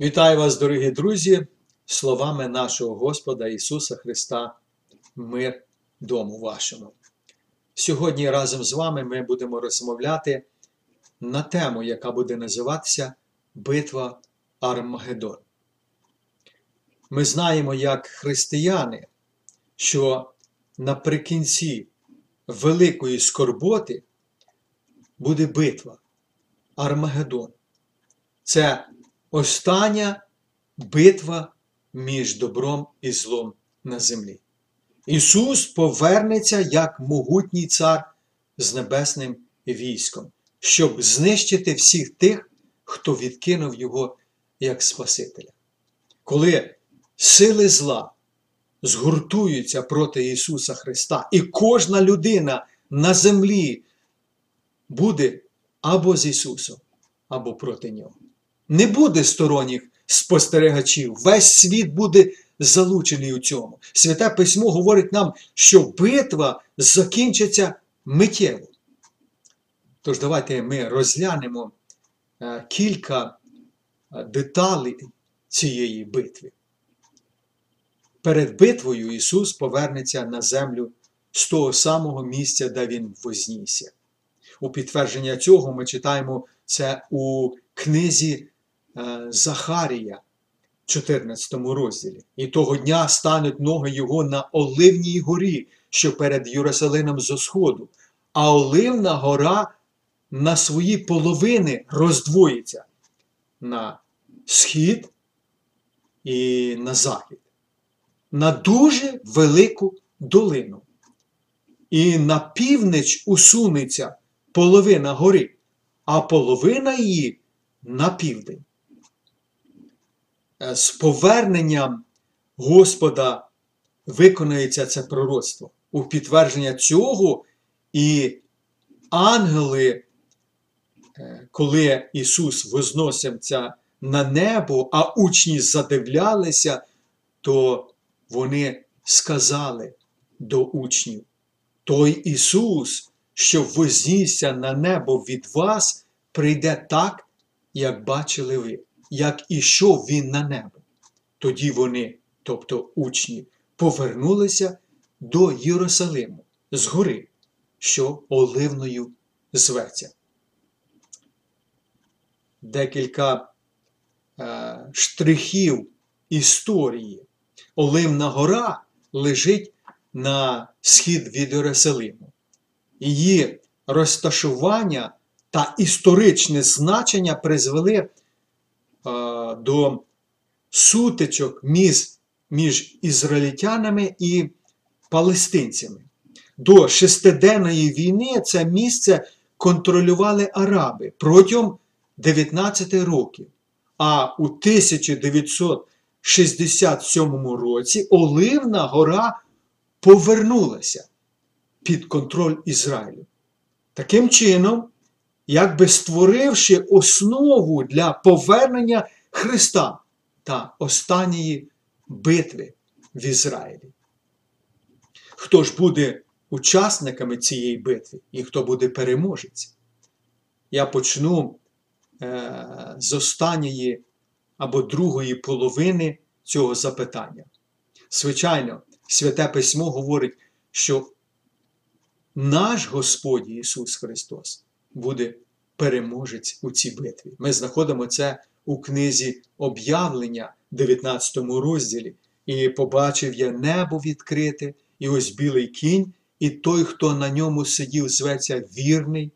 Вітаю вас, дорогі друзі, словами нашого Господа Ісуса Христа, мир дому вашому. Сьогодні разом з вами ми будемо розмовляти на тему, яка буде називатися Битва Армагеддон. Ми знаємо, як християни, що наприкінці великої скорботи буде битва Армагеддон. Це остання битва між добром і злом на землі. Ісус повернеться як могутній цар з небесним військом, щоб знищити всіх тих, хто відкинув Його як Спасителя. Коли сили зла згуртуються проти Ісуса Христа, і кожна людина на землі буде або з Ісусом, або проти Нього. Не буде сторонніх спостерігачів. Весь світ буде залучений у цьому. Святе письмо говорить нам, що битва закінчиться миттєво. Тож давайте ми розглянемо е, кілька е, деталей цієї битви. Перед битвою Ісус повернеться на землю з того самого місця, де Він вознісся. У підтвердження цього ми читаємо це у книзі е, Захарія, 14 розділі. І того дня стануть ноги його на Оливній горі, що перед Єрусалимом зо сходу, а Оливна гора на свої половини роздвоїться на схід і на захід, на дуже велику долину. І на північ усунеться половина гори, а половина її на південь. Е, З поверненням Господа виконується це пророцтво. У підтвердження цього і ангели, е, коли Ісус возносився на небо, а учні задивлялися, то вони сказали до учнів: Той Ісус, що вознісся на небо від вас, прийде так, як бачили ви, як ішов він на небо. Тоді вони, тобто учні, повернулися до Єрусалиму з гори, що Оливною зветься. Декілька е, штрихів історії. Оливна гора лежить на схід від Єрусалиму. Її розташування та історичне значення призвели до сутичок між, між ізраїльтянами і палестинцями. До шестиденної війни це місце контролювали араби протягом 19 років. А у 1967 році Оливна гора повернулася під контроль Ізраїлю. Таким чином, якби створивши основу для повернення Христа та останньої битви в Ізраїлі. Хто ж буде учасниками цієї битви і хто буде переможець? Я почну е, з останньої або другої половини цього запитання. Звичайно, Святе Письмо говорить, що наш Господь Ісус Христос буде переможець у цій битві. Ми знаходимо це у книзі об'явлення, 19 розділі. І побачив я небо відкрите, і ось білий кінь, і той, хто на ньому сидів, зветься вірний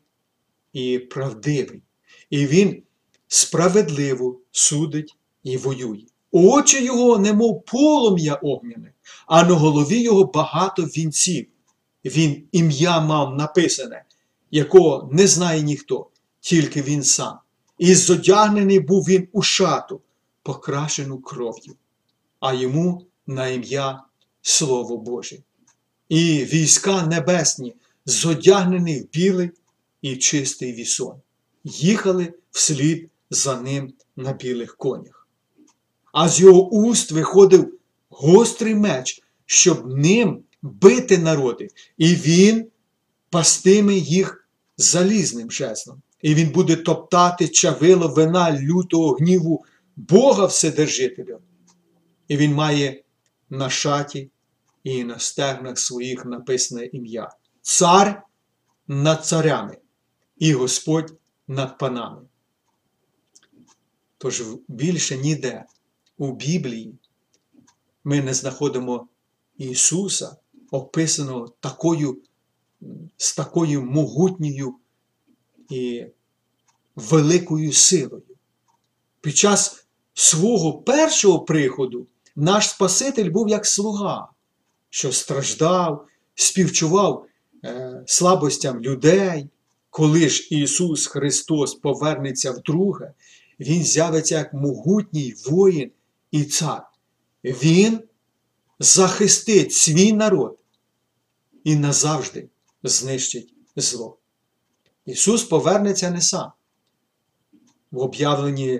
і правдивий. І він справедливо судить і воює. Очі його, немов полум'я огняне, а на голові його багато вінців. Він ім'я мав написане, якого не знає ніхто, тільки він сам. І зодягнений був він у шату, покрашену кров'ю, а йому на ім'я Слово Боже. І війська небесні, зодягнені в білий і чистий вісон, їхали вслід за ним на білих конях. А з його уст виходив гострий меч, щоб ним бити народи, і він пастиме їх залізним жезлом. І він буде топтати чавило вина лютого гніву Бога Вседержителя. І він має на шаті і на стегнах своїх написане ім'я. Цар над царями і Господь над панами. Тож більше ніде у Біблії ми не знаходимо Ісуса, описаного такою, з такою могутньою і великою силою. Під час свого першого приходу наш Спаситель був як слуга, що страждав, співчував е, слабостям людей. Коли ж Ісус Христос повернеться вдруге, Він з'явиться як могутній воїн і цар. Він захистить свій народ і назавжди знищить зло. Ісус повернеться не сам. В об'явленні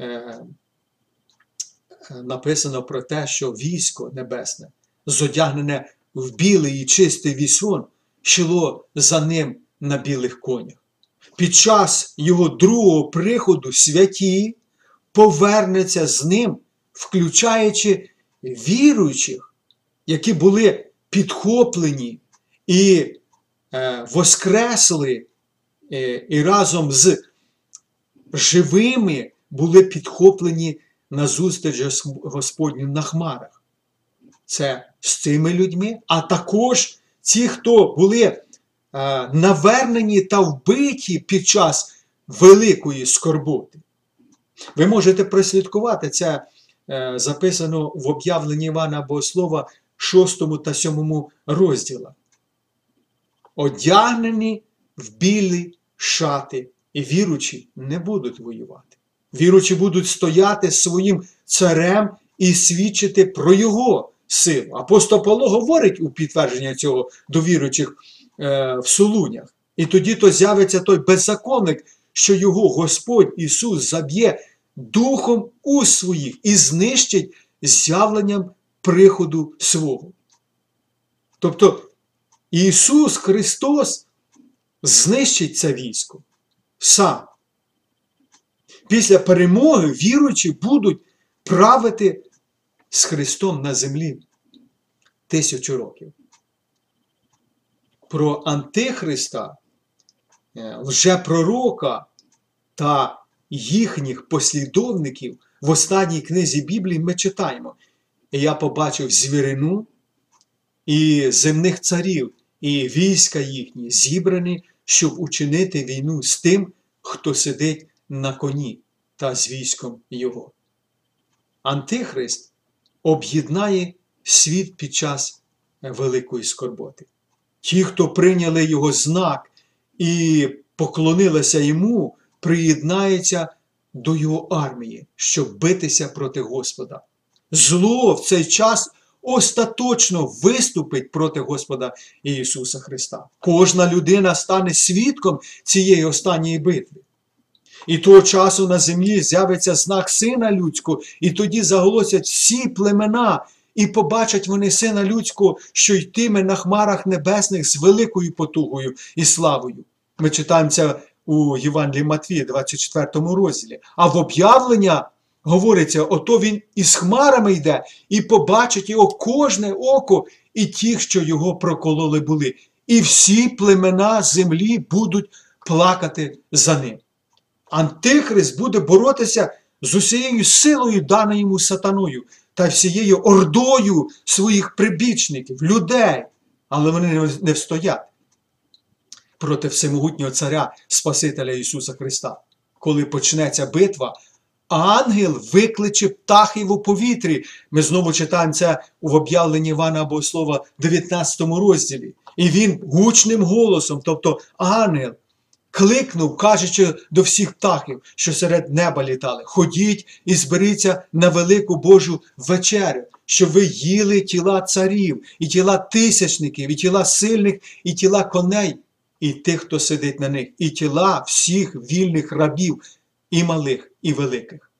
е, написано про те, що військо небесне, зодягнене в білий і чистий вісон, йшло за ним на білих конях. Під час його другого приходу святі повернеться з ним, включаючи віруючих, які були підхоплені і воскресли, е, і разом з живими були підхоплені на зустріч Господню на хмарах. Це з цими людьми, а також ті, хто були е, навернені та вбиті під час великої скорботи. Ви можете прослідкувати це е, записано в об'явленні Івана Богослова 6 та 7 розділах. Одягнені в білі шати, і віручі не будуть воювати. Віручі будуть стояти своїм царем і свідчити про його силу. Апостол Павло говорить у підтвердження цього до віруючих е, в Солунях. І тоді то з'явиться той беззаконник, що його Господь Ісус заб'є духом у своїх і знищить з'явленням приходу свого. Тобто Ісус Христос знищить це військо сам. Після перемоги віруючі будуть правити з Христом на землі тисячу років. Про Антихриста, е, лжепророка та їхніх послідовників в останній книзі Біблії ми читаємо. І я побачив звірину і земних царів, і війська їхні зібрані, щоб учинити війну з тим, хто сидить на коні та з військом його. Антихрист об'єднає світ під час великої скорботи. Ті, хто прийняли його знак і поклонилися йому, приєднаються до його армії, щоб битися проти Господа. Зло в цей час остаточно виступить проти Господа Ісуса Христа. Кожна людина стане свідком цієї останньої битви. І того часу на землі з'явиться знак Сина Людського, і тоді заголосять всі племена, і побачать вони Сина Людського, що йтиме на хмарах небесних з великою потугою і славою. Ми читаємо це у Євангелії Матвія, 24 розділі. А в об'явлення говориться, ото він із хмарами йде, і побачить його кожне око, і ті, що його прокололи були. І всі племена землі будуть плакати за ним. Антихрист буде боротися з усією силою, даною йому сатаною, та всією ордою своїх прибічників, людей, але вони не встоять проти всемогутнього Царя Спасителя Ісуса Христа. Коли почнеться битва, ангел викличе птахів у повітрі. Ми знову читаємо це в об'явленні Івана Богослова, 19 розділі. І він гучним голосом, тобто ангел, кликнув, кажучи до всіх птахів, що серед неба літали: Ходіть і зберіться на велику Божу вечерю, щоб ви їли тіла царів, і тіла тисячників, і тіла сильних, і тіла коней, і тих, хто сидить на них, і тіла всіх вільних рабів, і малих, і великих.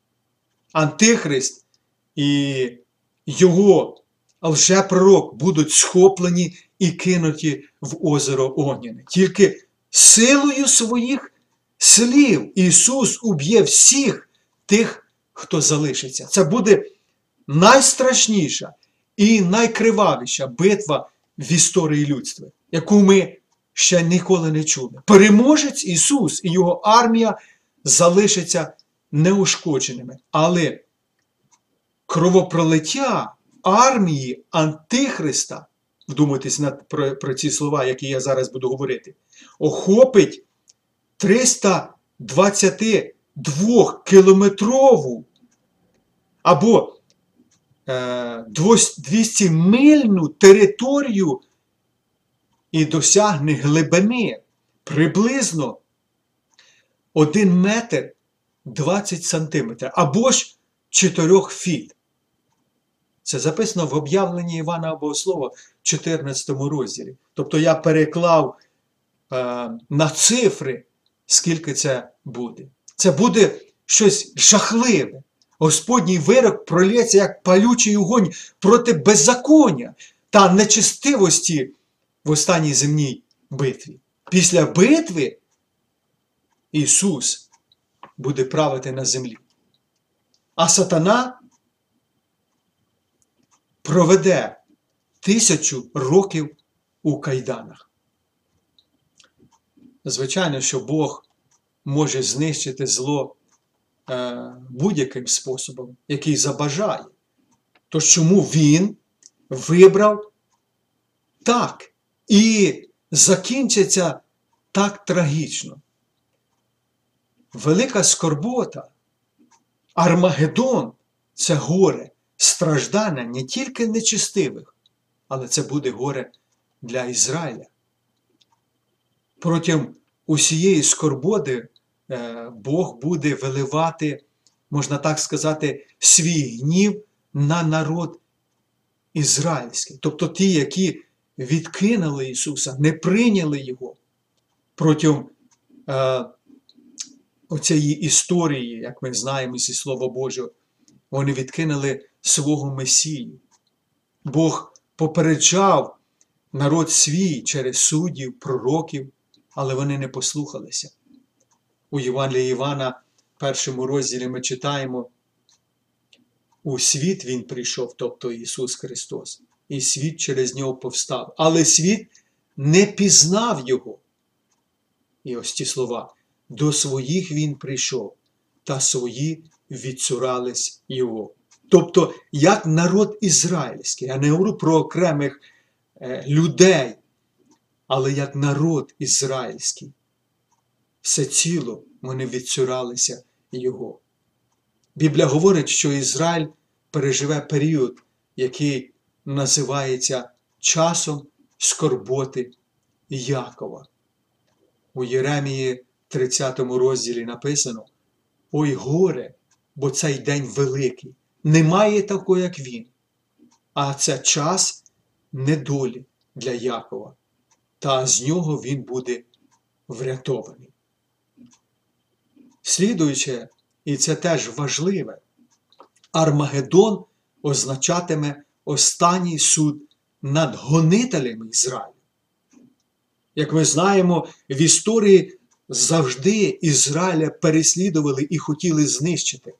Антихрист і його лжепророк будуть схоплені і кинуті в озеро Огняне. Тільки силою своїх слів Ісус уб'є всіх тих, хто залишиться. Це буде найстрашніша і найкривавіша битва в історії людства, яку ми ще ніколи не чули. Переможець Ісус і Його армія залишаться неушкодженими. Але кровопролиття армії Антихриста, вдумайтесь на, про, про ці слова, які я зараз буду говорити, охопить 322 кілометрову або е, 200 мильну територію і досягне глибини приблизно 1 метр 20 сантиметрів або ж 4 фіт. Це записано в об'явленні Івана Богослова в 14 розділі. Тобто я переклав е, на цифри, скільки це буде. Це буде щось жахливе. Господній вирок пролється як палючий огонь проти беззаконня та нечестивості в останній земній битві. Після битви Ісус буде правити на землі. А сатана проведе тисячу років у кайданах. Звичайно, що Бог може знищити зло е, будь-яким способом, який забажає. То чому він вибрав так і закінчиться так трагічно? Велика скорбота, Армагеддон – це горе, страждання не тільки нечистивих, але це буде горе для Ізраїля. Протягом усієї скорботи е, Бог буде виливати, можна так сказати, свій гнів на народ ізраїльський. Тобто ті, які відкинули Ісуса, не прийняли Його протягом е, оцієї історії, як ми знаємо зі Слова Божого, вони відкинули свого Месію. Бог попереджав народ свій через суддів, пророків, але вони не послухалися. У Євангелії Івана, першому розділі ми читаємо, у світ Він прийшов, тобто Ісус Христос, і світ через нього повстав. Але світ не пізнав Його. І ось ті слова. До своїх Він прийшов, та свої відцурались Його. Тобто, як народ ізраїльський, я не говорю про окремих е, людей, але як народ ізраїльський, все ціло вони відцуралися Його. Біблія говорить, що Ізраїль переживе період, який називається часом скорботи Якова. У Єремії 30 розділі написано: Ой горе, бо цей день великий, немає такого, як він, а це час недолі для Якова, та з нього він буде врятований. Слідуючи, і це теж важливе, Армагеддон означатиме останній суд над гонителями Ізраїлю. Як ми знаємо, в історії завжди Ізраїля переслідували і хотіли знищити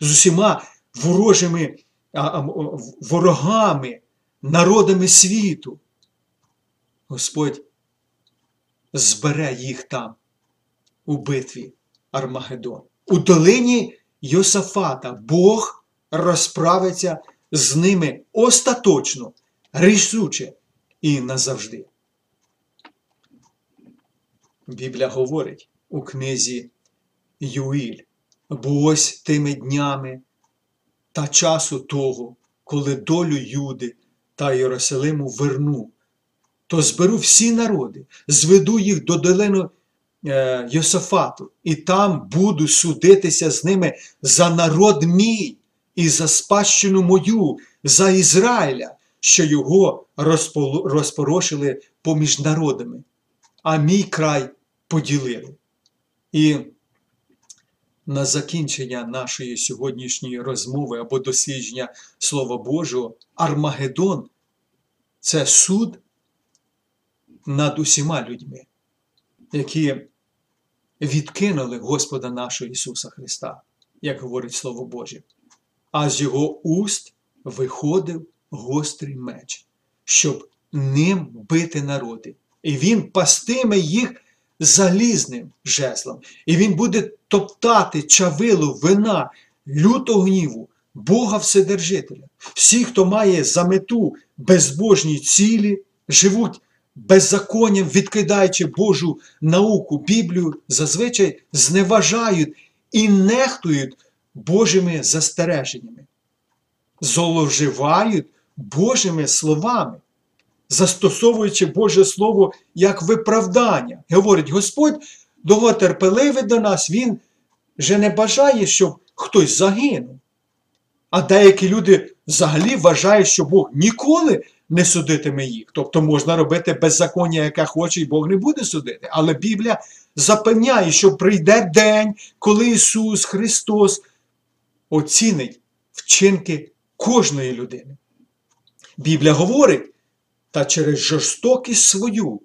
з усіма ворожими ворогами, народами світу. Господь збере їх там, у битві Армагеддон. У долині Йосафата Бог розправиться з ними остаточно, рішуче і назавжди. Біблія говорить у книзі Юїль, бо ось тими днями та часу того, коли долю Юди та Єрусалиму верну, то зберу всі народи, зведу їх до долину е, Йосафату, і там буду судитися з ними за народ мій і за спадщину мою, за Ізраїля, що його розпорошили поміж народами, а мій край поділили. І на закінчення нашої сьогоднішньої розмови або дослідження Слова Божого, Армагеддон це суд над усіма людьми, які відкинули Господа нашого Ісуса Христа. як говорить Слово Боже, а з його уст виходив гострий меч, щоб ним бити народи. І він пастиме їх залізним жезлом. І він буде топтати чавилу вина, лютого гніву, Бога Вседержителя. Всі, хто має за мету безбожні цілі, живуть беззаконням, відкидаючи Божу науку, Біблію, зазвичай зневажають і нехтують Божими застереженнями, зловживають Божими словами, застосовуючи Боже Слово як виправдання. Говорить, Господь довготерпеливий до нас, Він вже не бажає, щоб хтось загинув. А деякі люди взагалі вважають, що Бог ніколи не судитиме їх. Тобто можна робити беззаконня, яке хоче, і Бог не буде судити. Але Біблія запевняє, що прийде день, коли Ісус Христос оцінить вчинки кожної людини. Біблія говорить, та через жорстокість свою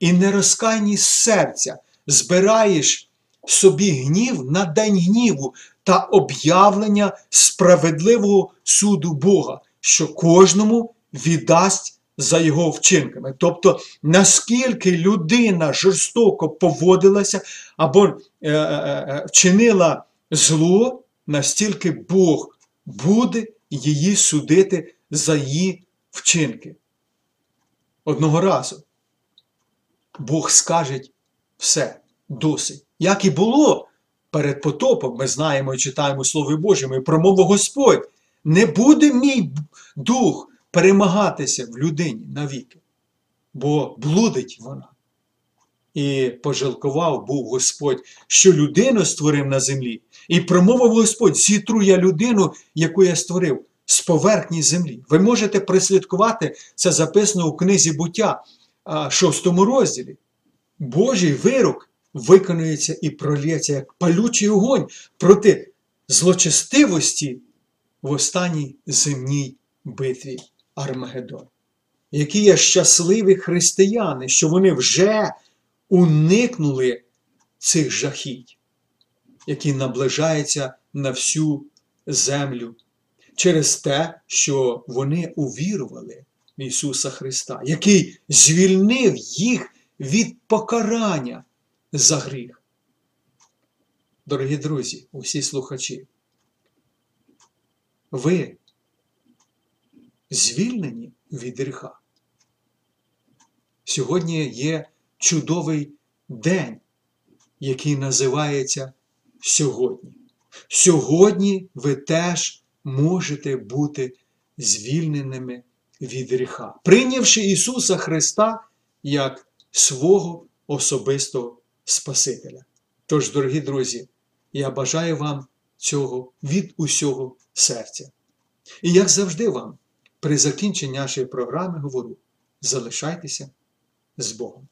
і нерозкайність серця збираєш собі гнів на день гніву та об'явлення справедливого суду Бога, що кожному віддасть за його вчинками. Тобто, наскільки людина жорстоко поводилася або е, е, е, вчинила зло, настільки Бог буде її судити за її вчинки. Одного разу Бог скаже все досить. Як і було перед потопом, ми знаємо і читаємо Слово Боже, і промовив Господь, не буде мій дух перемагатися в людині навіки, бо блудить вона. І пожалкував був Господь, що людину створив на землі, і промовив Господь, зітру я людину, яку я створив з поверхні землі. Ви можете прислідкувати, це записано у книзі буття, шостому розділі. Божий вирок виконується і пролється як палючий огонь проти злочестивості в останній земній битві Армагеддон. Які є щасливі християни, що вони вже уникнули цих жахіть, які наближаються на всю землю через те, що вони увірували в Ісуса Христа, який звільнив їх від покарання за гріх. Дорогі друзі, усі слухачі, ви звільнені від гріха. Сьогодні є чудовий день, який називається сьогодні. Сьогодні ви теж можете бути звільненими від гріха, прийнявши Ісуса Христа як свого особистого Спасителя. Тож, дорогі друзі, я бажаю вам цього від усього серця. І як завжди вам, при закінченні нашої програми говорю: залишайтеся з Богом.